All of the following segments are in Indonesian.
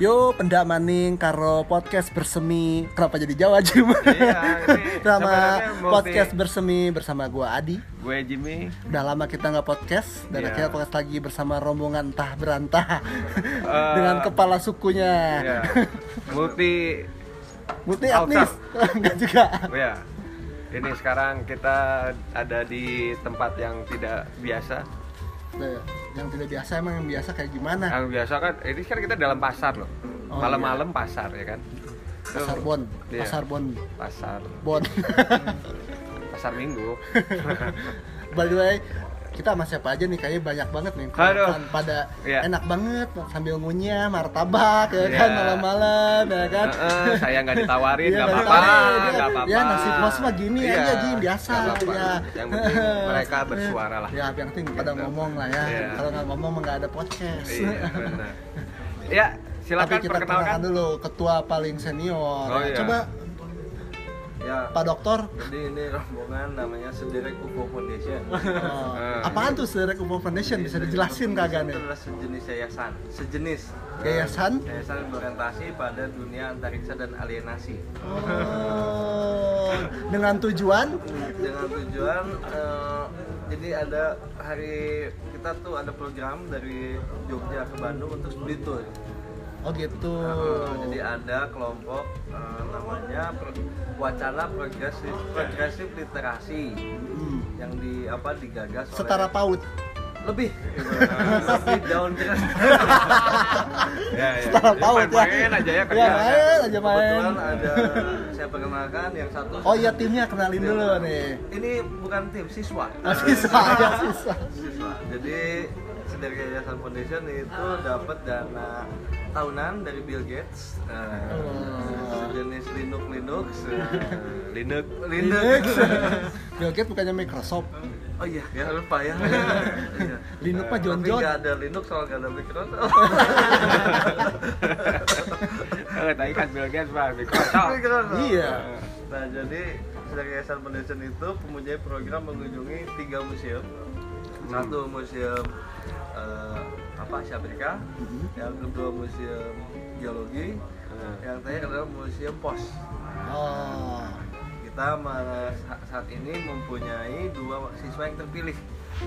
Yo pendak maning karo podcast bersemi Kenapa jadi Jawa Jim? Iya, multi- podcast bersemi bersama gua Adi Gue Jimmy. Udah lama kita nggak podcast Dan Iya. akhirnya podcast lagi bersama rombongan entah berantah Eh, Dengan kepala sukunya Ya. Multi Multi etnis. Enggak juga ya. Ini sekarang kita ada di tempat yang tidak biasa. Yang tidak biasa emang yang biasa kayak gimana? Yang biasa kan ini kan kita dalam pasar loh. Oh, Malam-malam pasar ya kan. Pasar Bon Iya. Pasar Bon Pasar Bon pasar Minggu. By the way kita sama siapa aja nih kayaknya banyak banget nih Aduh. Kan pada Iya. enak banget sambil ngunyah martabak ya Iya. kan malam-malam ya kan Heeh, saya nggak ditawarin, Iya, nggak apa-apa, nggak apa-apa. ya nasi kos mah gini Iya, aja Jim biasa nggak apa-apa. ya Yang penting mereka bersuara lah. ya yang penting pada Gitu. ngomong lah ya Iya. kalau nggak ngomong nggak ada podcast Iya, benar. Ya, silakan tapi kita perkenalkan. kenalkan dulu ketua paling senior Oh, Ya, iya. coba Ya, Pak Dokter jadi ini rombongan namanya Sederek UFO Foundation. oh, Eh. apaan tuh Sederek UFO Foundation? Bisa dijelasin kagak nih Itu adalah sejenis yayasan, sejenis. Yayasan? Yayasan berorientasi pada dunia antariksa dan alienasi. oh, dengan tujuan? Dengan tujuan eh, jadi ada hari kita tuh ada program dari Jogja ke Bandung untuk studi tour. Oh gitu Eh, jadi ada kelompok eh, namanya Pro- Wacana Progresif Progresif Literasi Hmm. yang di apa digagas oleh setara paut lebih lebih down keras Ya, ya. Setara Jadi paut ya. main-main aja ya kerja. Ya, main aja main. kebetulan ada saya perkenalkan yang satu Oh iya timnya kenalin dulu nih. ini bukan tim siswa Oh, siswa ya siswa. siswa jadi dari Yayasan Foundation itu dapat dana tahunan dari Bill Gates eh, Oh. sejenis Linux Linux Linux. Linux. Bill Gates bukannya Microsoft. oh iya ya lupa ya Iya. Linux mah John tapi John. nggak ada Linux kalau nggak ada Microsoft Eh, tadi kan Bill Gates Pak, Microsoft. Microsoft. Iya. Nah, jadi dari Yayasan Foundation itu mempunyai program mengunjungi tiga museum. Satu museum eh, apa Asia Afrika, Mhm. yang kedua museum geologi, Hmm. yang terakhir adalah museum pos. Oh. Kita saat ini mempunyai dua siswa yang terpilih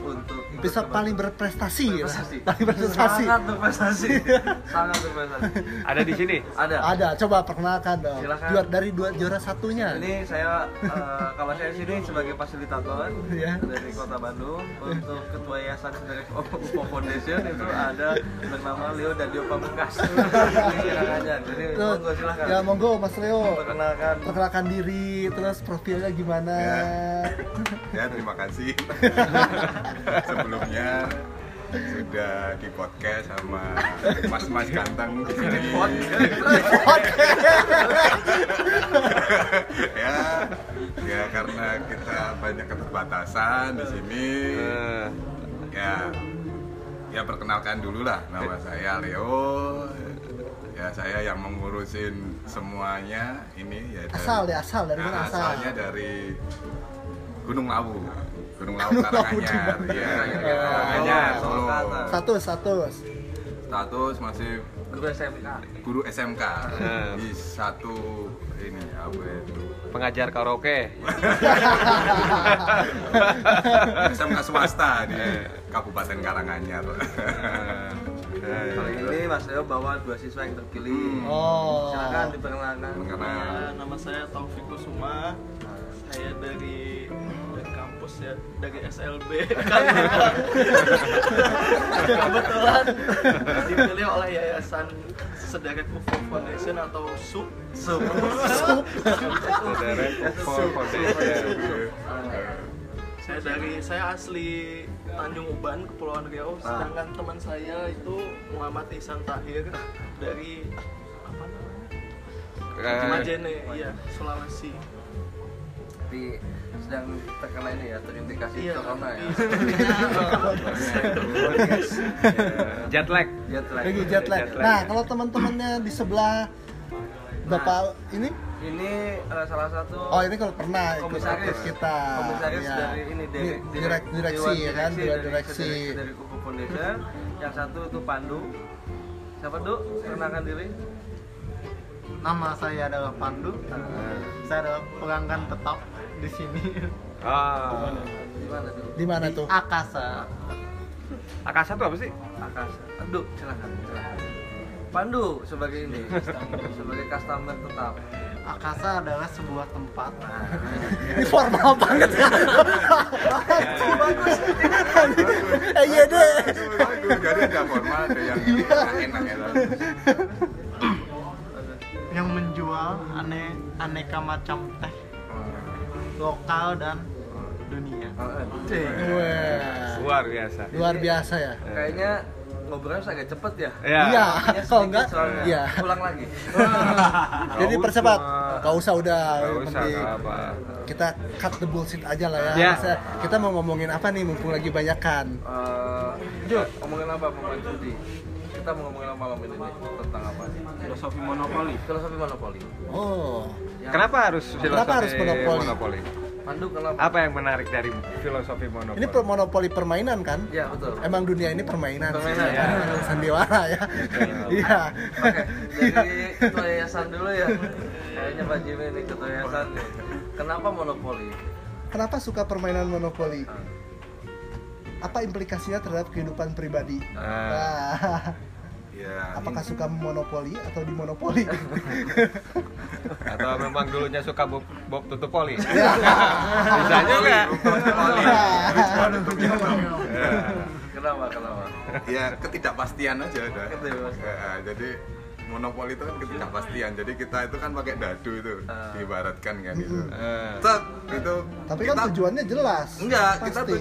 untuk Bisa paling berprestasi ya. berprestasi. Paling berprestasi. Sangat berprestasi. Sangat berprestasi. Ada di sini. Ada. Ada, coba perkenalkan dong. Silakan. Juara dari dua juara satunya. Ini saya eh, kalau saya sini sebagai fasilitator Iya. dari Kota Bandung untuk ketua yayasan dari UFO Foundation itu ada bernama Leo Dadio Pamungkas. Silakan aja. Jadi monggo silakan. Ya monggo Mas Leo. Perkenalkan. Perkenalkan diri, terus profilnya gimana? Ya terima kasih sebelumnya sudah di podcast sama mas-mas ganteng di sini. ya, ya karena kita banyak keterbatasan di sini. Eh, Ya, ya perkenalkan dulu lah nama saya Leo. Ya saya yang mengurusin semuanya ini ya. dari- Asal deh, asal dari mana Nah, asal? asalnya dari Gunung Lawu. Gunung Lawu Karanganyar. Iya, Oh. Karanganyar, Solo Solo. Satu, satu. Status masih Guru SMK. guru SMK Hmm. di satu ini apa itu pengajar karaoke. SMK swasta di Kabupaten Karanganyar. Kali ini Mas Leo bawa dua siswa yang terpilih. Oh. Silakan diperkenalkan. Ya, nama saya Taufik Kusuma. Saya dari kampus ya, dari SLB. Kebetulan dipilih oleh Yayasan Sederet UFO Foundation atau SUP. Sup. Saudara UFO Foundation. Saya dari saya asli Tanjung Uban, Kepulauan Riau. Sedangkan teman saya itu Muhammad Ihsan Tahir dari apa namanya? Majene, iya, Sulawesi. Tapi sedang terkena ini ya, terindikasi Iya. corona ya. jet lag. Jet lag. Lagi jet lag. Jet lag, Nah, kalau teman-temannya di sebelah Bapak ini Ini eh, salah satu Oh ini kalau pernah ikut Komisaris. podcast kita komisaris Ya. dari ini dari Di- direk- direksi ya kan, direksi direksi. dari, dari Kuku Foundation. Yang satu itu Pandu. siapa dulu perkenalkan diri Nama saya adalah Pandu. Saya adalah pelanggan tetap di sini. Ah. di mana dulu Di mana tuh? Akasa. Akasa tuh apa sih? Akasa aduh silakan silakan Pandu sebagai ini sebagai customer tetap Akasa adalah sebuah tempat. Ini formal banget ya. Bagus. Eh iya deh. Jadi ada formal, ada yang enak ya. menjual ane aneka macam teh lokal dan dunia. Wah. Luar biasa. Luar biasa ya. kayaknya ngobrolnya harus agak cepet ya Ya. Iya, Ini kalau enggak iya. ulang lagi Jadi percepat. Gak usah udah. Gak usah, apa. Kita cut the bullshit aja lah ya. Ya. Bisa- Kita mau ngomongin apa nih mumpung lagi banyak kan? Eh, Jok, ngomongin apa pemain judi? Kita mau ngomongin apa malam ini nih? Tentang apa? Filosofi monopoli. Filosofi monopoli. Oh. Kenapa harus Kenapa filosofi harus monopoli? monopoli? Pandu kenapa? Apa yang menarik dari filosofi monopoli? Ini per- monopoli permainan kan? Ya betul. Emang dunia ini permainan, Permainan, sih, ya. kan? sandiwara ya. Iya. Oke, dari ketua yayasan dulu ya. Kayaknya Pak Jimmy nih ketua yayasan nih. Kenapa monopoli? Kenapa suka permainan monopoli? Apa implikasinya terhadap kehidupan pribadi? Ah. Nah, Ya, apakah suka monopoli atau dimonopoli? Atau memang dulunya suka bob, bob tutup poli? Ya. Bisa juga. Iya. Kenapa? Kenapa? ya ketidakpastian aja udah. Ketidakpastian. Ya, jadi monopoli itu kan ketidakpastian. Jadi kita itu kan pakai dadu itu, Ah. diibaratkan kan itu. Eh, Tet, itu Tapi kan kita- tujuannya jelas. Enggak, kita Pasti. tuh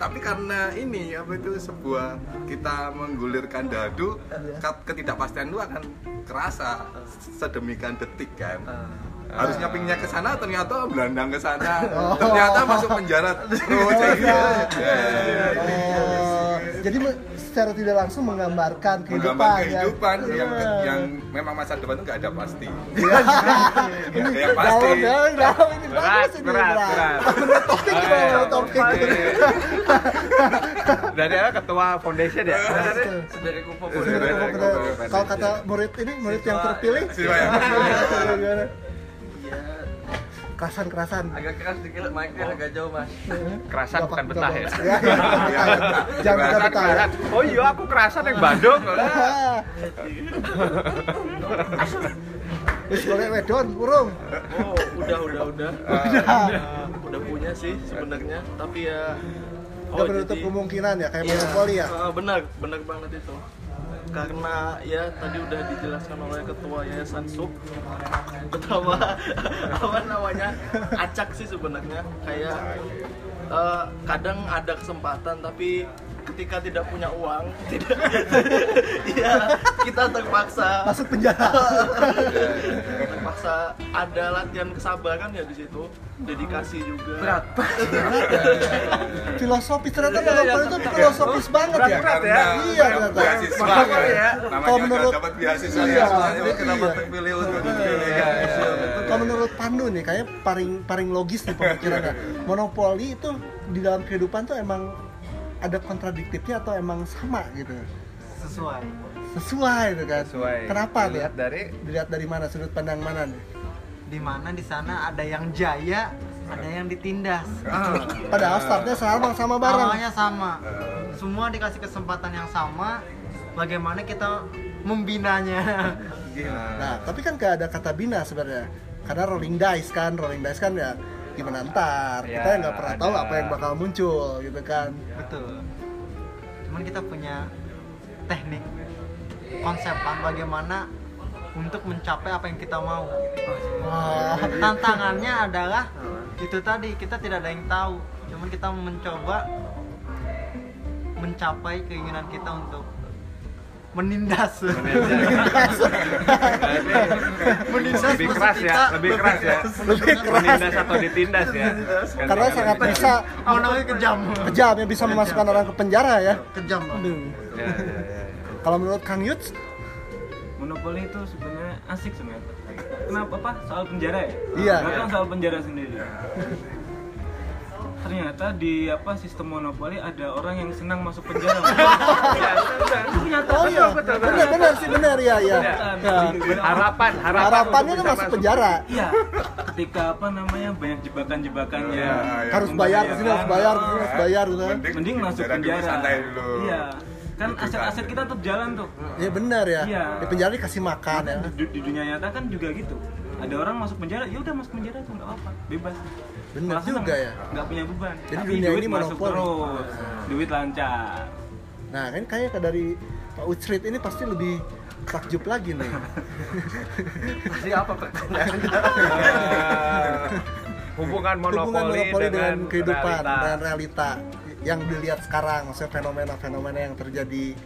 tapi karena ini apa itu sebuah kita menggulirkan dadu Iya. ket- ketidakpastian itu akan kerasa sedemikian detik kan Ah. harusnya pingnya ke sana ternyata belandang ke sana Oh. ternyata masuk penjara terus kayak gitu. Oh, jadi me- secara tidak langsung menggambarkan kehidupan, menggambar ya. kehidupan yang Iya. yang memang masa depan itu nggak ada pasti. Iya. Nggak ada yang pasti. Dalam, dalam, dalam. Ini Berat, bagus ini berat, berat. Menurut topik, menurut topik. Dari apa? Ketua foundation ya? Sudah, Bener, kalau kata- murid ini, murid yang terpilih, kerasan-kerasan. Agak keras dikit, mic-nya agak jauh mas. Kerasan Nggak bukan apa- betah nggak ya? apa- ya, ya, ya. Jangan kita Kerasan, betah ya. Kerasan. Oh iya aku kerasan yang Bandung. Wis golek wedon, urung. Oh, udah udah udah. Udah. udah punya sih sebenarnya, tapi ya Nggak menutup kemungkinan ya, kayak Iya, monopoli ya. eh, benar, benar banget itu. Karena ya tadi udah dijelaskan oleh ketua Yayasan Sub. Betapa apa namanya acak sih sebenarnya. Kayak eh, kadang ada kesempatan tapi ketika tidak punya uang tidak ya kita terpaksa Masuk penjara. terpaksa ada latihan kesabaran ya di situ dedikasi juga Berat. filosofis ternyata Iya, monopoli iya, itu tapi- filosofis banget ya. Berat-berat karena Iya, ternyata. beasiswa kan. ya. Kalau menurut- dapat beasiswa Iya. ya kenapa Iya. terpilih untuk dipilih Kalau menurut Pandu nih, kayak paling paling logis nih pemikirannya. Monopoli itu di dalam kehidupan tuh emang ada kontradiktifnya atau emang sama gitu. Sesuai. Sesuai itu kan. Sesuai. Kenapa tuh? Dilihat dari Dilihat dari mana? Sudut pandang mana nih? Di mana di sana ada yang jaya, ada yang ditindas. Padahal startnya sama sama bareng. Awalnya sama. Semua dikasih kesempatan yang sama. Bagaimana kita membinanya? Nah, tapi kan gak ada kata bina sebenarnya. Karena rolling dice kan, rolling dice kan ya gimana ntar. Ya, Kita nggak pernah tahu ada. apa yang bakal muncul gitu kan. Betul. Cuman kita punya teknik konsepan bagaimana untuk mencapai apa yang kita mau. Wah, Tantangannya adalah itu tadi kita tidak ada yang tahu. Cuman kita mencoba mencapai keinginan kita untuk menindas. menindas lebih maksud keras ya, lebih keras ya. Lebih keras. Menindas atau ditindas ya. karena sangat bisa Oh, namanya kejam. kejam ya bisa memasukkan orang ke penjara ya. Kejam. Ya, ya, ya, ya. Kalau menurut Kang Yuts, Monopoli itu sebenarnya asik sebenarnya. Kenapa apa? Soal penjara ya? Iya. Soal penjara sendiri? Ternyata di apa sistem monopoli ada orang yang senang masuk penjara Ya, benar. itu kenyataan Oh iya, benar benar sih benar ya ya. Harapan, harapan Harapannya bisa masuk penjara. iya ketika apa namanya banyak jebakan-jebakannya Ya, ya. Harus bayar, ke sini harus bayar, ke sini harus bayar gitu. kan. mending masuk penjara iya kan aset-aset kan. kita tetap jalan tuh Ya benar ya. Iya. Di penjara dikasih makan ya. di, di dunia nyata kan juga gitu ada orang masuk penjara ya udah masuk penjara tuh nggak apa bebas Bener Malah seneng, juga ya. nggak punya beban Jadi Tapi dunia duit ini masuk monopoli. terus duit lancar Nah kan kayak dari Pak Ucrit ini pasti lebih takjub lagi nih. Tadi apa pertanyaannya? Eh, hubungan monopoli, Hubungan monopoli dengan, kehidupan realita. dan realita yang dilihat sekarang, maksudnya fenomena-fenomena yang terjadi.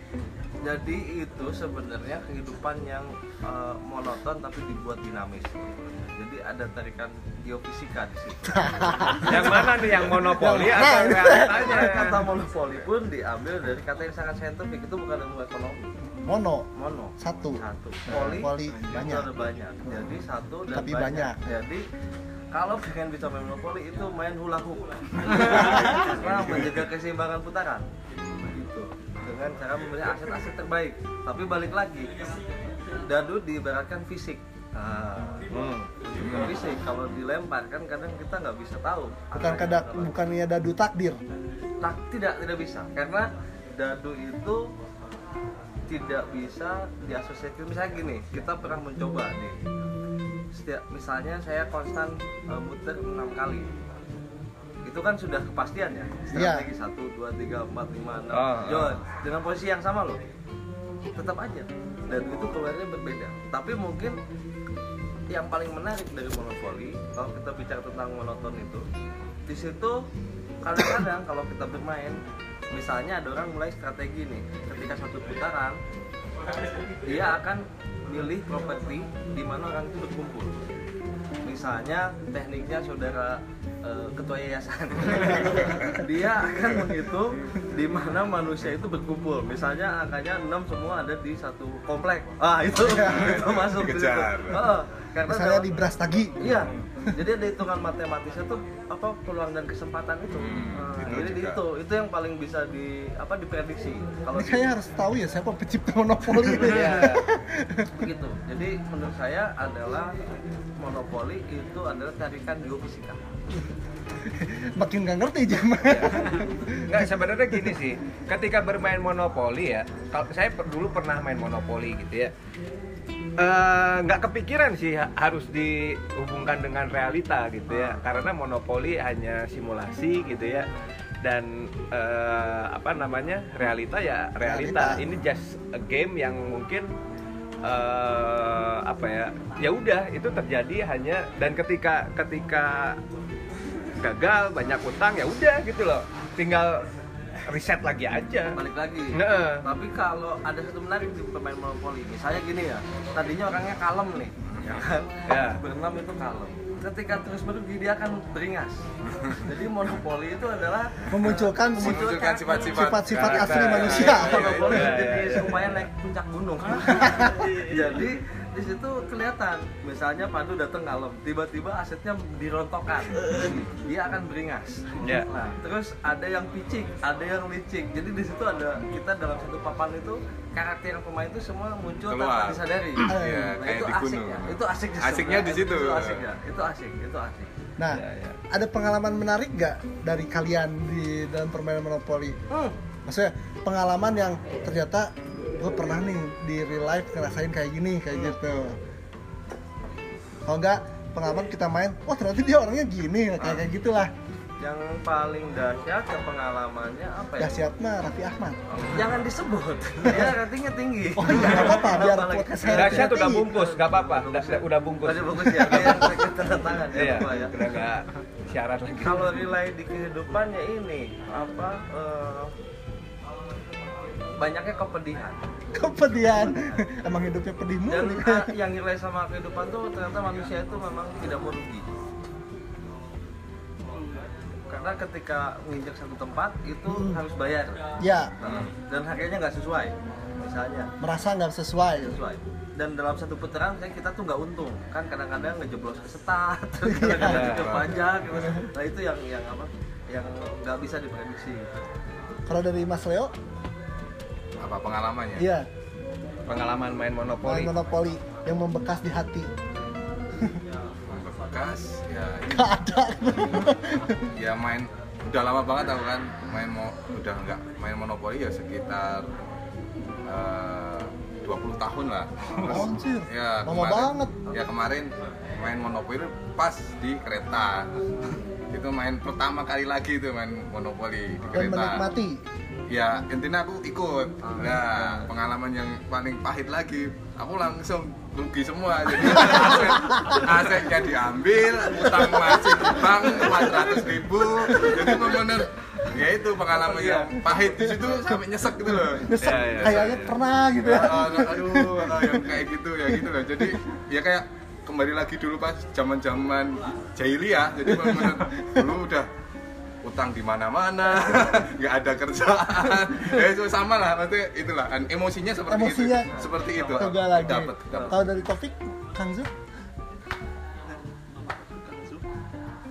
Jadi itu sebenarnya kehidupan yang eh, monoton tapi dibuat dinamis. Jadi ada tarikan geofisika di situ. yang mana nih yang monopoli Nah, atau realitanya kata monopoli pun diambil dari kata yang sangat saintifik itu bukan ilmu ekonomi. Mono Mono satu, satu. Poli, Poli itu banyak. ada banyak. Jadi satu dan Tapi banyak. banyak. Jadi kalau pengen bisa main monopoli itu main hula hoop. Karena menjaga keseimbangan putaran. Begitu. Dengan cara memilih aset-aset terbaik. Tapi balik lagi, dadu diibaratkan fisik. Nah, Hmm. fisik kalau dilempar kan kadang kita nggak bisa tahu. Bukan arahnya kada ke mana. bukannya dadu takdir. Tak, tidak tidak bisa karena dadu itu tidak bisa diasosiasikan misalnya gini kita pernah mencoba nih setiap misalnya saya konstan uh, muter enam kali itu kan sudah kepastian ya Iya. strategi satu dua tiga empat lima enam Ah, John dengan posisi yang sama loh tetap aja dan itu keluarnya berbeda tapi mungkin yang paling menarik dari monopoli kalau kita bicara tentang monoton itu di situ kadang-kadang kalau kita bermain misalnya ada orang mulai strategi nih ketika satu putaran dia akan milih properti di mana orang itu berkumpul. Misalnya tekniknya saudara eh, ketua yayasan. Dia akan menghitung di mana manusia itu berkumpul. Misalnya angkanya 6 semua ada di satu komplek. Ah itu itu masuk di situ. Karena Misalnya dalam- di Brastagi. Iya. Jadi ada hitungan matematisnya tuh apa peluang dan kesempatan itu. Hmm, Nah, itu jadi juga. itu itu yang paling bisa di apa diprediksi. Kalau Ini kayaknya harus tahu ya siapa pencipta monopoli ini. Iya. begitu. Jadi menurut saya adalah monopoli itu adalah tarikan geofisika. Makin nggak ngerti jam. Nggak sebenarnya gini sih, ketika bermain monopoli ya, kalau saya dulu pernah main monopoli gitu ya, eh, nggak kepikiran sih ha- harus dihubungkan dengan realita gitu ya, karena monopoli hanya simulasi gitu ya, dan eh, apa namanya realita ya realita. Realita. Ini just a game yang mungkin eh, apa ya, ya udah itu terjadi hanya dan ketika ketika gagal banyak utang ya udah gitu loh tinggal riset lagi aja Balik lagi. Heeh. Tapi kalau ada satu menarik di pemain monopoli, misalnya gini ya, tadinya orangnya kalem nih, ya kan? Ya. Berenam itu kalem. Ketika terus merugi dia akan beringas. Jadi monopoli itu adalah Memunculkan Memunculkan sifat-sifat sifat-sifat asli manusia. Iya, iya, monopoli iya, jadi iya, iya. supaya naik puncak gunung. jadi di situ kelihatan, misalnya Pandu datang kalem, tiba-tiba asetnya dirontokkan, dia akan beringas. Ya. Nah, terus ada yang picik, ada yang licik. Jadi di situ ada kita dalam satu papan itu karakter pemain itu semua muncul Keluar. tanpa disadari. Iya, Nah, kayak itu di asik gunung. ya. Itu asik di Asiknya di situ. Itu asik ya. Itu asik, itu asik. Nah, Ya, ya. ada pengalaman menarik nggak dari kalian di dalam permainan monopoli? Hmm. Maksudnya pengalaman yang ternyata gue pernah nih di real life ngerasain kayak gini, kayak gitu. Kalau nggak pengalaman kita main, wah ternyata dia orangnya gini, kayak kayak gitulah. Yang paling dahsyat ke pengalamannya apa ya? Dahsyat mah Raffi Ahmad. Jangan disebut. Dia ratingnya tinggi. Oh iya, nggak apa-apa, biar podcast saya Dahsyat udah bungkus nggak apa-apa Da- da- udah bungkus Udah bungkus ya. Yang tanda tangan ya, iya ya. udah nggak syarat lagi Kalau relay di kehidupannya ini apa eh, banyaknya kepedihan. Kepedihan. Emang hidupnya pedih Dan mulu. ah, yang relay sama kehidupan tuh ternyata manusia itu memang tidak mau rugi. Karena ketika menginjak satu tempat itu Hmm. harus bayar. Ya, Nah, dan harganya nggak sesuai. Misalnya merasa nggak sesuai. sesuai. Dan dalam satu putaran saya kita tuh nggak untung. Kan kadang-kadang ngejeblos ke setat, kadang-kadang ke pajak. gitu. Nah itu yang yang apa? yang nggak bisa diprediksi. Kalau dari Mas Leo, apa pengalamannya iya, Pengalaman main main monopoli. monopoli yang membekas di hati. bekas ya Gak ada. ya main udah lama banget aku kan main mau udah nggak main monopoli ya sekitar eh, 20 tahun lah Terus, Anjir, ya lama kemarin banget. ya kemarin main monopoli pas di kereta itu main pertama kali lagi tuh main monopoli di Dan kereta menikmati. Ya intinya aku ikut. Nah pengalaman yang paling pahit lagi aku langsung rugi semua jadi aset asetnya diambil utang masih di bank 400 ribu jadi bener ya itu pengalaman yang pahit. Di situ sampai nyesek gitu loh. Nyesek, Iya, iya. kayaknya pernah gitu ya. Ah, aduh ah, yang kayak gitu ya gitu loh. Jadi ya kayak kembali lagi dulu pas zaman zaman jahiliyah jadi bener dulu udah utang di mana-mana nggak ada kerjaan ya itu sama lah maksudnya itulah kan emosinya seperti Emosinya itu seperti itu Tega lagi. dapat dapat Kalau dari Taufik, Kang Zul?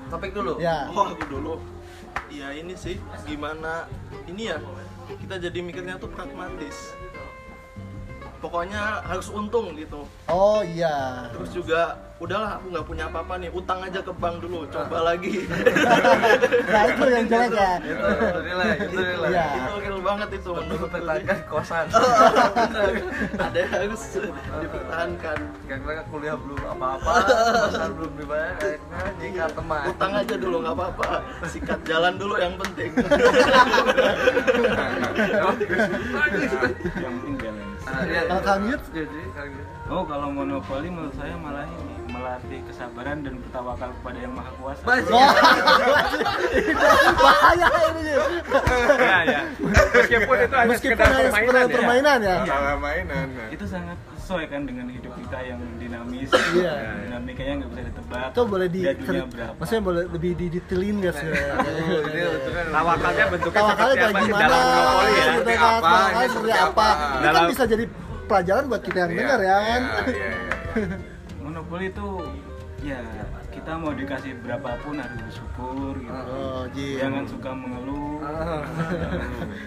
topik dulu Ya. Oh aku dulu. Ya ini sih gimana ini ya kita jadi mikirnya tuh pragmatis. Pokoknya harus untung gitu. Oh iya. Terus juga udahlah aku nggak punya apa-apa nih, utang aja ke bank dulu, coba lagi. Nah itu yang jelek ya. itu nilai itu nilai Iya. itu real banget itu menurut mempertahankan kosan Ada yang harus dipertahankan. karena kuliah belum apa-apa kosan belum dibayar akhirnya nikah teman Utang aja dulu nggak apa-apa. Sikat jalan dulu yang penting. yang penting Kalau Yud? jadi Yud. oh kalau monopoli menurut saya malah ini melatih kesabaran dan bertawakal kepada yang maha kuasa. Bahaya ini. Ya, ya. Meskipun itu hanya Meskipun sekedar permainan ya. permainan ya. nah. itu sangat sesuai kan dengan hidup kita yang dinamis Iya. dinamikanya nggak bisa ditebak Itu boleh di berapa Maksudnya boleh lebih didetailin ya. Oh, ini untungan Tawakalnya bentuknya Tawakalnya seperti kayak apa sih gimana? dalam ya? Seperti apa, seperti apa? Ini kan bisa jadi pelajaran buat kita yang Iya, dengar ya kan. iya, iya, monopoli itu ya kita mau dikasih berapapun harus bersyukur gitu Oh, Jim. jangan suka mengeluh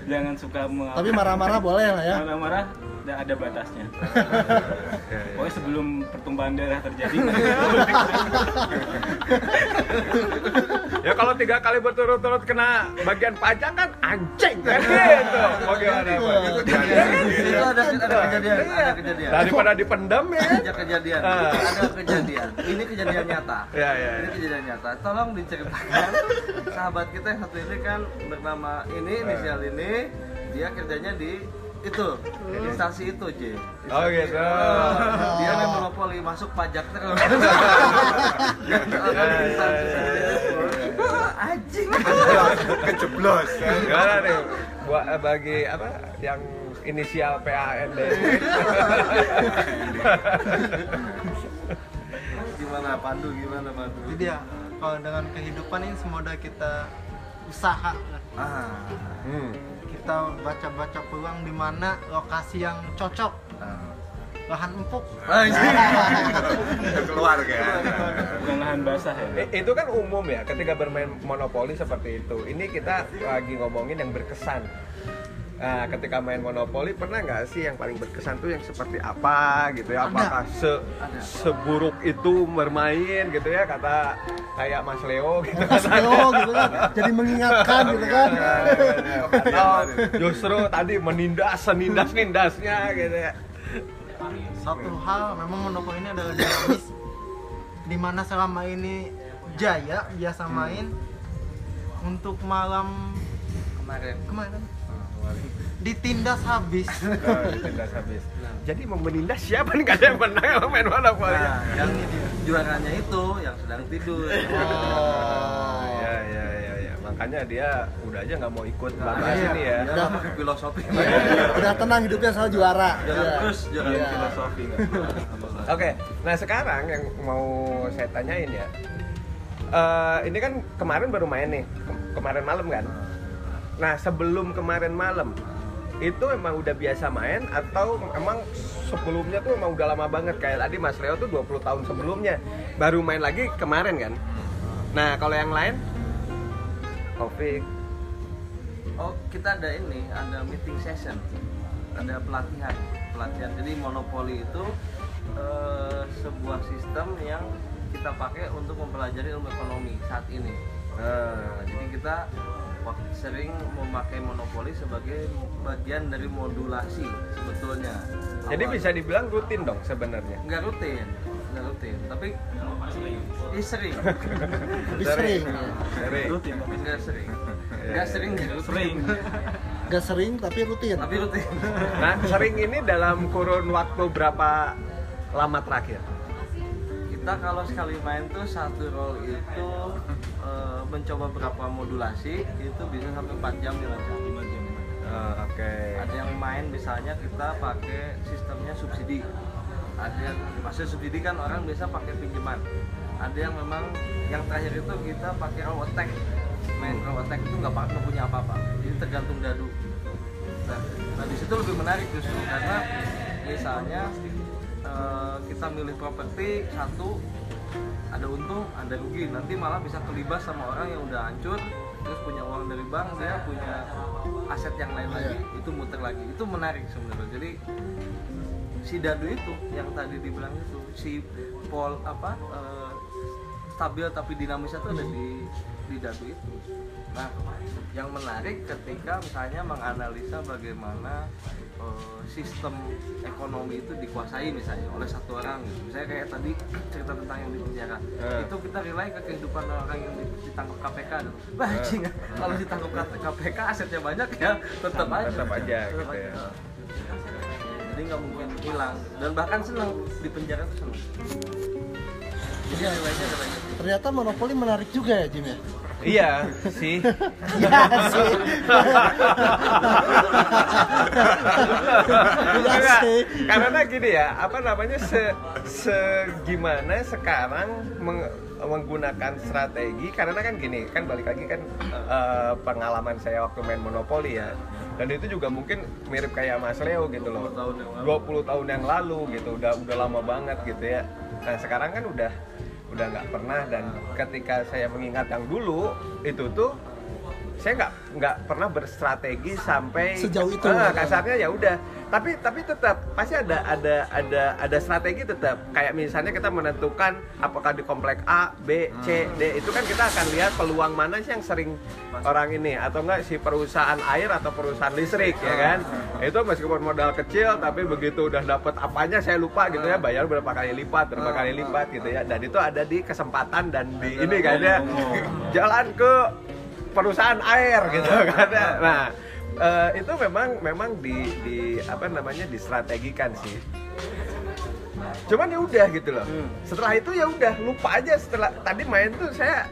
jangan suka me- Tapi marah-marah boleh lah ya. marah-marah tidak ada batasnya. Pokoknya sebelum pertumpahan darah terjadi. Ya kalau tiga kali berturut-turut kena bagian pajak kan anjing kan? Gitu. Mau gimana Pak? itu ada ada kejadian ada kejadian. Daripada dipendam ya. ada kejadian. Ah. ada kejadian. Ini kejadian nyata. Ya, ya, ini kejadian nyata. Tolong diceritakan. Sahabat kita yang satu ini kan bernama ini inisial ini dia kerjanya di itu di instansi itu J. Oh gitu. dia monopoli masuk pajak terus. Ya, Di instansi anjing. Kejeblos Gimana nih? Buat eh, bagi apa yang inisial PAND. gimana Pandu? Gimana Pandu? Jadi ya kalau dengan kehidupan ini semoga kita usaha. Ah. Hmm. Kita baca-baca peluang di mana lokasi yang cocok ah. lahan empuk anjing keluar kan bukan lahan basah ya Itu kan umum ya ketika bermain monopoli seperti itu. Ini kita lagi ngomongin yang berkesan. Nah, ketika main monopoli pernah nggak sih yang paling berkesan tuh yang seperti apa gitu ya? Apakah se seburuk itu bermain gitu ya? Kata kayak Mas Leo gitu. Mas Leo gitu kan. Jadi mengingatkan gitu kan. Atau justru tadi menindas senindas nindasnya gitu ya. satu hal memang monopoli ini adalah dinamis. Di mana selama ini jaya biasa main untuk malam kemarin. Kemarin ditindas habis Oh, ditindas habis. Jadi mau menindas siapa nih gak ada yang menang kalau main monopoli? nah yang juaranya itu yang sedang tidur Oh, ya ya ya ya. Makanya dia udah aja nggak mau ikut bahas iya, ini ya. nggak pakai filosofi Udah tenang hidupnya soal juara. Juara Iya. terus juara Iya. filosofi Oke, nah sekarang yang mau saya tanyain ya, Eh, ini kan kemarin baru main nih, Kem- kemarin malam kan. Nah sebelum kemarin malam, itu emang udah biasa main atau emang sebelumnya tuh emang udah lama banget kayak tadi Mas Leo tuh 20 tahun sebelumnya baru main lagi kemarin kan. Nah kalau yang lain Taufik Oh, kita ada ini, ada meeting session, ada pelatihan, pelatihan. Jadi monopoli itu eh, sebuah sistem yang kita pakai untuk mempelajari ilmu ekonomi saat ini. Nah, jadi kita sering memakai monopoli sebagai bagian dari modulasi sebetulnya. jadi Awal- bisa dibilang rutin dong sebenarnya nggak rutin, nggak rutin, tapi sering, Lebih sering. Sering. rutin tapi nggak sering, nggak sering, nggak rutin. sering Gak sering tapi rutin. tapi rutin. Nah, sering ini dalam kurun waktu berapa lama terakhir? Kita kalau sekali main tuh satu roll itu eh, mencoba berapa modulasi itu bisa sampai 4 jam dilacak Oh, Oke. ada yang main misalnya kita pakai sistemnya subsidi. Ada yang maksudnya subsidi kan orang biasa pakai pinjaman. Ada yang memang yang terakhir itu kita pakai raw attack main raw attack itu nggak pakai punya apa-apa. Jadi tergantung dadu. Nah, nah di situ lebih menarik justru karena misalnya eh, kita milih properti satu ada untung ada rugi. Nanti malah bisa kelibas sama orang yang udah hancur terus punya uang dari bank dia punya aset yang lain lagi itu muter lagi. Itu menarik sebenarnya. Jadi si dadu itu yang tadi dibilang itu si pol apa eh, stabil tapi dinamisnya itu ada di di dadu itu. Nah yang menarik ketika misalnya menganalisa bagaimana eh, sistem ekonomi itu dikuasai misalnya oleh satu orang gitu. misalnya kayak tadi cerita tentang yang di penjara Eh. itu kita relay ke kehidupan orang yang di- ditangkap KPK gitu. Wah, anjing, kalau ditangkap KPK asetnya banyak ya tetap aja Tetap aja, Tetap gitu ya. aja. jadi nggak mungkin hilang dan bahkan seneng di penjara tuh seneng jadi banyak Ternyata monopoli menarik juga ya Jim ya. Iya sih. Iya sih. Iya Enggak, sih. karena gini ya, apa namanya se, segimana sekarang meng- menggunakan strategi karena kan gini kan balik lagi kan eh, pengalaman saya waktu main monopoli ya dan itu juga mungkin mirip kayak Mas Leo gitu loh 20 tahun yang lalu. 20 tahun yang lalu gitu udah udah lama banget gitu ya nah sekarang kan udah udah nggak pernah dan ketika saya mengingat yang dulu itu tuh saya nggak nggak pernah berstrategi sampai Sejauh itu. Ah, kasarnya ya udah. Tapi tapi tetap pasti ada ada ada ada strategi tetap. Kayak misalnya kita menentukan apakah di komplek A B C D. Itu kan kita akan lihat peluang mana sih yang sering orang ini. Atau enggak si perusahaan air atau perusahaan listrik ya kan? Itu meskipun modal kecil tapi begitu udah dapat apanya saya lupa gitu ya. Bayar berapa kali lipat berapa kali lipat gitu ya. Dan itu ada di kesempatan dan di ini kan ya. jalan ke perusahaan air gitu kan ya. Nah, eh, itu memang memang di di apa namanya distrategikan sih. Cuman ya udah gitu loh. Setelah itu ya udah lupa aja setelah tadi main tuh saya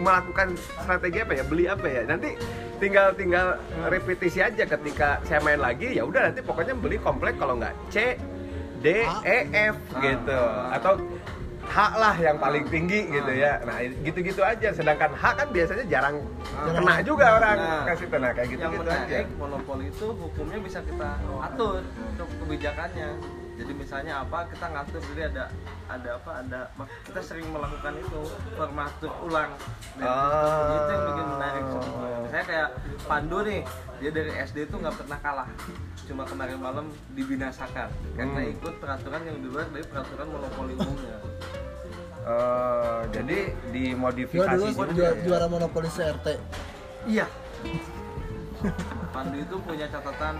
melakukan strategi apa ya beli apa ya nanti tinggal tinggal repetisi aja ketika saya main lagi ya udah nanti pokoknya beli komplek kalau nggak C D E F gitu atau H lah yang paling tinggi gitu ya. Nah gitu-gitu aja. Sedangkan H kan biasanya jarang kena juga orang Nah, kasih nah kayak gitu yang gitu aja. menarik monopoli itu hukumnya bisa kita atur untuk kebijakannya. Jadi misalnya apa kita ngatur jadi ada ada apa ada kita sering melakukan itu formatur ulang. Sistem. Ah. itu yang bikin menarik sebenarnya. Saya kayak Pandu nih dia dari SD itu nggak pernah kalah cuma kemarin malam dibinasakan karena Hmm. ikut peraturan yang di luar dari peraturan monopoli umumnya Eh, jadi dimodifikasi dulu juga juara, ya. juara monopoli CRT. iya Pandu itu punya catatan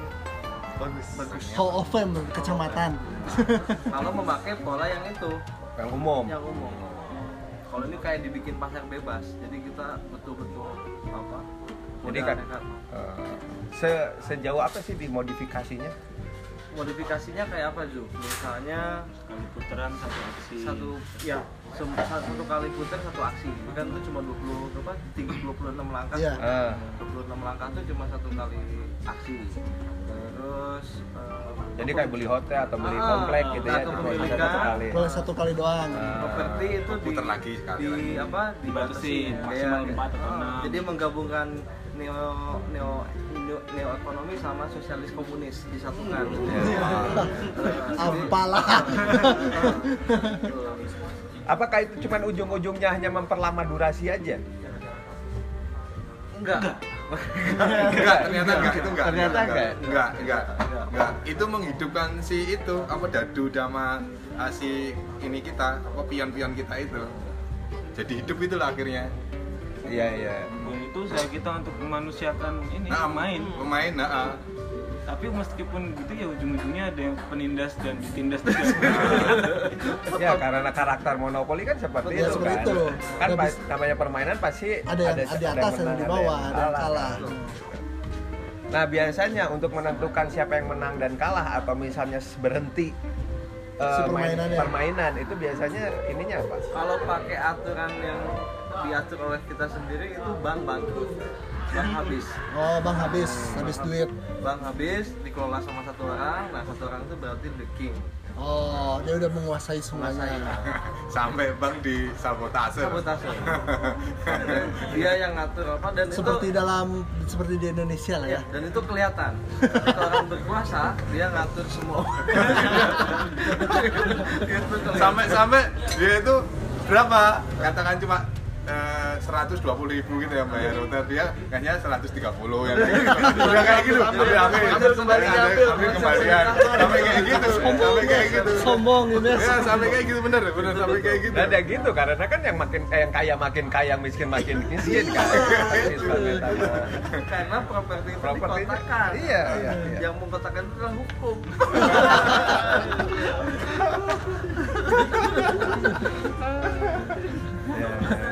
bagus bagus Hall of Fame kecamatan. kalau memakai pola yang itu yang umum yang umum kalau ini kayak dibikin pasar bebas jadi kita betul-betul apa Jadi kan-. Se- sejauh apa sih dimodifikasinya modifikasinya kayak apa Ju? misalnya kali putaran satu aksi satu ya sem- satu kali putar satu aksi kan itu cuma 20 apa 26 langkah Iya. Eh, 26 langkah itu cuma satu kali aksi terus eh, jadi kayak beli hotel atau beli Ah, komplek gitu ya atau cuma satu kali Boleh satu kali doang. Properti itu di, Puter lagi sekali di lagi. apa Dibatasin, Kayak- maksimal empat atau ah, enam. jadi menggabungkan neo neo neo, neo ekonomi sama sosialis komunis disatukan. Apalah. apakah itu cuma ujung-ujungnya hanya memperlama durasi aja? Enggak. Enggak. Ternyata enggak. itu enggak. Ternyata enggak. enggak. enggak enggak. Itu menghidupkan si itu apa dadu sama ah, si ini kita apa pion-pion kita itu. Jadi hidup itu lah akhirnya. Iya iya. Dan itu usaha kita untuk memanusiakan ini nah, main pemain nah, ah. tapi meskipun gitu ya ujung-ujungnya ada yang penindas dan ditindas juga Ya karena karakter monopoli kan seperti Ya, itu seperti kan. itu. Kan pas, namanya permainan pasti ada yang ada di atas ada yang di bawah ada yang kalah Nah biasanya untuk menentukan siapa yang menang dan kalah atau misalnya berhenti eh, Si main- permainannya. permainan itu biasanya ininya apa? kalau pakai aturan yang diatur oleh kita sendiri itu bank bangkrut bank habis. Oh bang habis habis duit. Bank habis dikelola sama satu orang. Nah satu orang itu berarti the king. Oh dia udah menguasai semuanya. Sampai bang di sabotase. Sabotase dia yang ngatur apa dan seperti itu dalam seperti di Indonesia lah ya, ya dan itu kelihatan. Ketika orang berkuasa dia ngatur semua. Itu kelihatan. sampai sampai dia itu berapa? Katakan cuma 120 ribu gitu ya bayar hotel dia kayaknya 130 ya. Udah kayak gitu. Ambil ambil kembalian, ambil. kembalian. Sampai kayak gitu. Sampai kayak gitu. Sombong ini ya sampai kayak gitu. Bener bener sampai kayak gitu. Ada gitu karena kan yang makin eh, yang kaya makin kaya, yang miskin makin miskin kan. Banget sama. karena properti itu Propertinya- dikotakan. Iya, iya, iya. yang mengkotakan itu adalah hukum. Ya.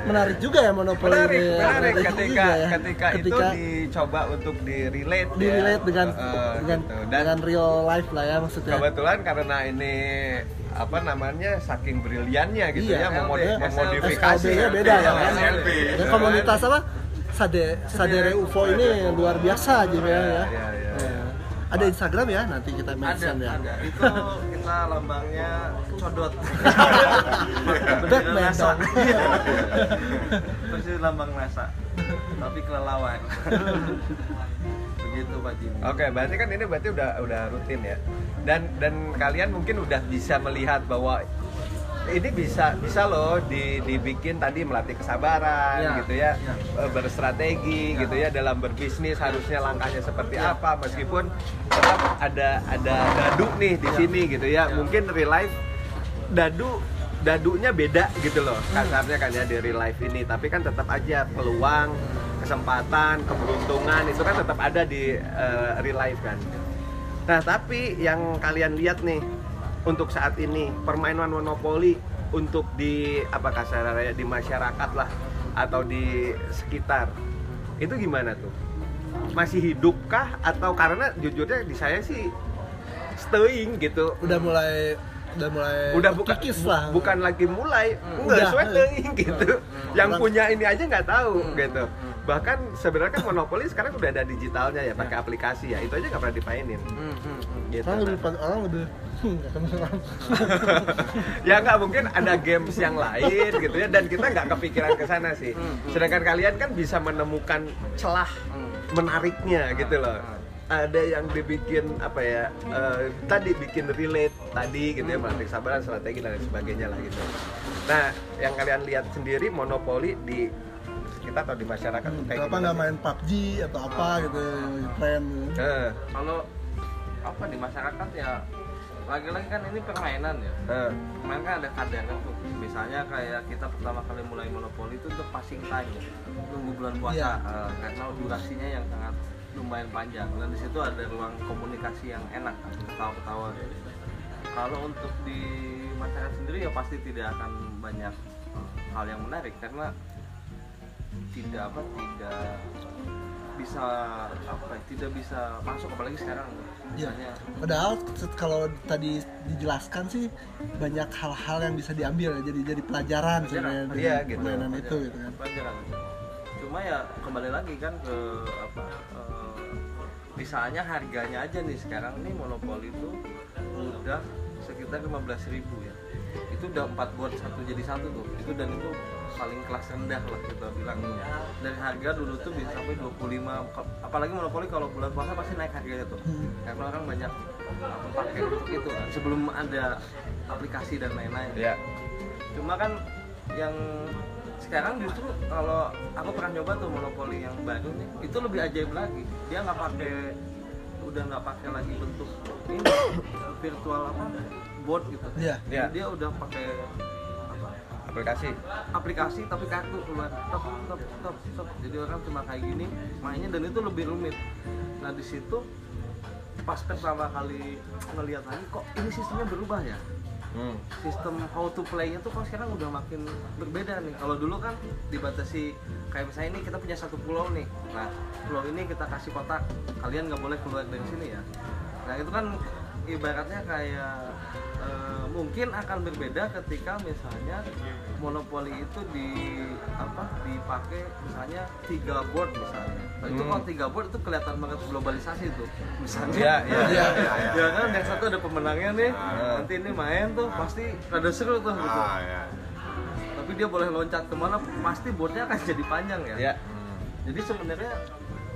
menarik juga ya monopoli Menarik, ini ya. menarik juga ketika ya. ketika, itu dicoba untuk di relate di relate dengan Eh, dengan gitu. dan dengan real life lah ya maksudnya kebetulan karena ini apa namanya saking briliannya gitu Iya, ya memod- memodifikasi SLB-nya beda ya kan SLB. Ya, komunitas apa Sade Sadere UFO ini luar biasa aja ya, ya. iya, iya. Ya. Ada Instagram ya? Nanti kita ada mention ya. ada. Itu kita lambangnya codot. Batman dong. persis lambang NASA tapi kelelawar. Begitu Pak Jimmy. Oke, berarti kan ini berarti udah udah rutin ya. Dan dan kalian mungkin udah bisa melihat bahwa ini bisa bisa loh di, dibikin tadi melatih kesabaran Ya, gitu ya, ya. eh, berstrategi Ya. gitu ya dalam berbisnis harusnya langkahnya seperti Ya. apa meskipun tetap ada ada dadu nih di Ya. sini gitu ya. Ya. Mungkin real life dadu dadunya beda gitu loh Hmm. kasarnya kan ya di real life ini tapi kan tetap aja peluang kesempatan keberuntungan itu kan tetap ada di eh, real life kan nah tapi yang kalian lihat nih untuk saat ini. Permainan monopoli untuk di apa kasarnya di masyarakat lah atau di sekitar. Itu gimana tuh? Masih hidupkah? Atau karena jujurnya di saya sih staying gitu. Udah mulai udah mulai udah bukan terkikis bu- lah. bukan lagi mulai. Udah. enggak sweating gitu. Yang Orang- punya ini aja nggak tahu Hmm. gitu bahkan sebenarnya kan monopoli sekarang udah ada digitalnya ya pakai aplikasi ya. Itu aja nggak pernah dimainin. Hmm, hmm, hmm. gitu orang lebih orang lebih hmm, ya nggak mungkin ada games yang lain gitu ya dan kita nggak kepikiran ke sana sih. Hmm, hmm. sedangkan kalian kan bisa menemukan celah Hmm. menariknya gitu loh. Hmm. ada yang dibikin apa ya eh, tadi bikin relate tadi gitu ya melatih kesabaran strategi dan lain sebagainya lah gitu. Nah yang kalian lihat sendiri monopoli di kita atau di masyarakat tuh kayak Kenapa gimana nggak main PUBG atau apa gitu tren Eh, kalau apa di masyarakat ya lagi-lagi kan ini permainan ya. Eh, Kemarin kan ada kadarnya tuh Misalnya kayak kita pertama kali mulai monopoli itu untuk passing time ya. Tunggu bulan puasa. Iya. eh, Karena durasinya yang sangat lumayan panjang. Dan di situ ada ruang komunikasi yang enak kan Ketawa-ketawa. Kalau untuk di masyarakat sendiri ya pasti tidak akan banyak hal yang menarik Karena tidak apa tidak bisa apa ya, tidak bisa masuk apalagi sekarang Iya. misalnya Padahal se- kalau tadi dijelaskan sih banyak hal-hal yang bisa diambil ya, jadi jadi pelajaran sebenarnya dari Iya, gitu. permainan itu gitu kan. pelajaran cuma ya kembali lagi kan ke apa eh, misalnya harganya aja nih sekarang nih monopoli itu udah sekitar 15.000 ribu ya itu udah empat buat satu jadi satu tuh. Itu dan itu paling kelas rendah lah kita bilang. Dari harga dulu tuh bisa sampai 25 Ka- apalagi monopoli kalau bulan puasa pasti naik harganya tuh. Hmm. karena orang banyak apa, pakai untuk itu kan sebelum ada aplikasi dan lain-lain. Ya. Cuma kan yang sekarang justru kalau aku pernah nyoba tuh monopoli yang baru nih itu lebih ajaib lagi. Dia nggak pakai udah nggak pakai lagi bentuk ini virtual apa board gitu Iya. Iya. dia udah pakai apa aplikasi aplikasi tapi kartu keluar top top top top jadi orang cuma kayak gini mainnya dan itu lebih rumit nah di situ pas pertama kali ngeliat lagi kok ini sistemnya berubah ya Hmm. sistem how to play-nya tuh kok sekarang udah makin berbeda nih. Kalau dulu kan dibatasi kayak misalnya ini kita punya satu pulau nih. Nah, pulau ini kita kasih kotak. Kalian nggak boleh keluar dari sini ya. Nah, itu kan ibaratnya kayak eh, mungkin akan berbeda ketika misalnya monopoli itu di apa dipakai misalnya tiga board misalnya. Nah, itu Hmm. kalau tiga board itu kelihatan banget globalisasi tuh. Misalnya Iya, iya, iya, ya kan yang satu ada pemenangnya nih Ah. nanti ini main tuh pasti rada seru tuh gitu Ah, ya. tapi dia boleh loncat ke mana pasti boardnya akan jadi panjang ya ya jadi sebenarnya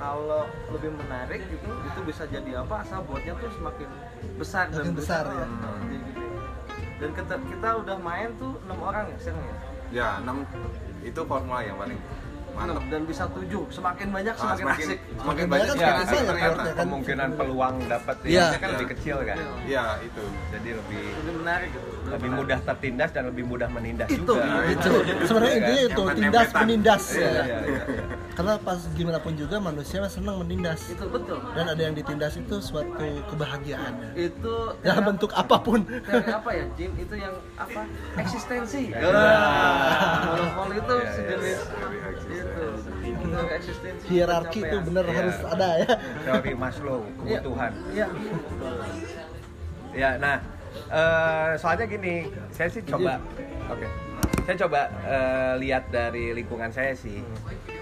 kalau lebih menarik gitu itu bisa jadi apa asal boardnya tuh semakin besar dan besar, ya. Hmm, gede. dan kita, kita udah main tuh enam orang ya sekarang ya Ya, 6 itu formula yang paling mantap. Enam, dan bisa tujuh semakin banyak Ah, semakin, semakin asik semakin banyak banyak kan ya, semakin asik banyak ternyata. boardnya kan. kemungkinan peluang dapat Iya. ya kan lebih kecil kan Iya, itu. jadi lebih lebih menarik gitu lebih mudah tertindas dan lebih mudah menindas Itu, juga itu sebenarnya Iya kan? intinya itu tindas menindas ya. iya, iya, iya. Karena pas gimana pun juga manusia senang menindas. Itu betul. Dan ada yang ditindas itu suatu kebahagiaan. Ya. itu dalam bentuk apa pun. Apa ya Jim? Itu yang apa? Eksistensi. Ya. monopoli itu Ya, ya, sejenis ya. itu eksistensi. Hierarki itu bener Iya. harus ada ya. Teori Maslow Iya. kebutuhan. Iya ya. Nah eh, soalnya gini saya sih coba oke. Saya coba eh, lihat dari lingkungan saya sih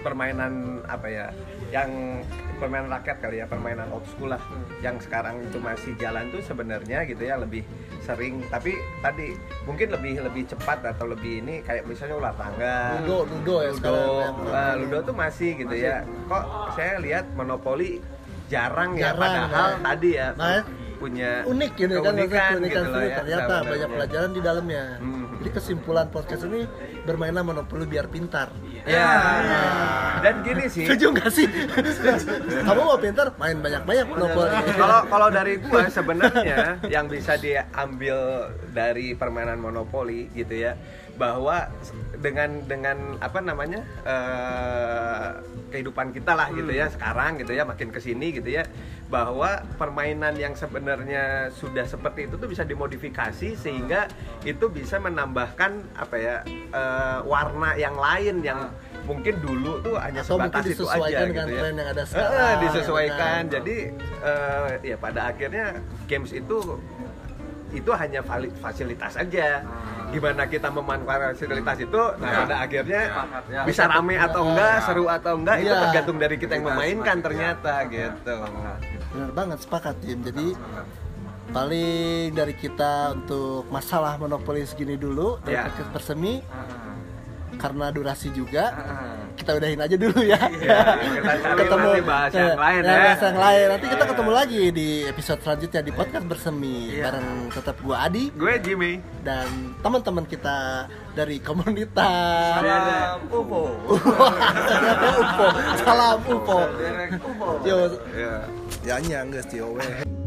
permainan apa ya yang permainan rakyat kali ya permainan old school lah. Yang sekarang itu masih jalan tuh sebenarnya gitu ya lebih sering. Tapi tadi mungkin lebih lebih cepat atau lebih ini kayak misalnya ular tangga. Ludo ludo ya Ludo, sekarang eh, Ludo tuh masih gitu ya. Kok saya lihat monopoli jarang ya Jarang, padahal ya. tadi ya Nah, punya unik ini kan keunikan keunikan gitu loh sendiri ya, ternyata banyak pelajaran di dalamnya. Hmm. Jadi kesimpulan podcast ini bermainlah monopoli biar pintar. Ya. Dan gini sih. setuju nggak sih? Kamu mau pintar main banyak banyak monopoli Kalau kalau dari gua sebenarnya yang bisa diambil dari permainan monopoli gitu ya bahwa dengan dengan apa namanya eh, kehidupan kita lah gitu ya sekarang gitu ya makin ke sini gitu ya bahwa permainan yang sebenarnya sudah seperti itu tuh bisa dimodifikasi sehingga itu bisa menambahkan apa ya eh, warna yang lain yang mungkin dulu tuh hanya Atau sebatas itu aja dengan gitu ya. tren yang ada sekarang, disesuaikan. ya jadi eh, ya pada akhirnya games itu itu hanya fasilitas aja gimana kita memanfaatkan fasilitas itu nah pada akhirnya ya. bisa rame atau enggak seru atau enggak itu Iya. tergantung dari kita yang Kita memainkan ternyata gitu. Benar banget sepakat Jim. Jadi paling dari kita untuk masalah monopoli segini dulu dari Ya. Ah, karena durasi juga. Kita udahin aja dulu ya. Iya, nanti bahas yang lain ya. bahas yang lain. Nanti kita ketemu lagi di episode selanjutnya di podcast bersemi bareng tetap gua Adi gue Jimmy dan teman-teman kita dari komunitas. salam upo. Salam UFO. Derek upo Yo, ya ya nyang ti we.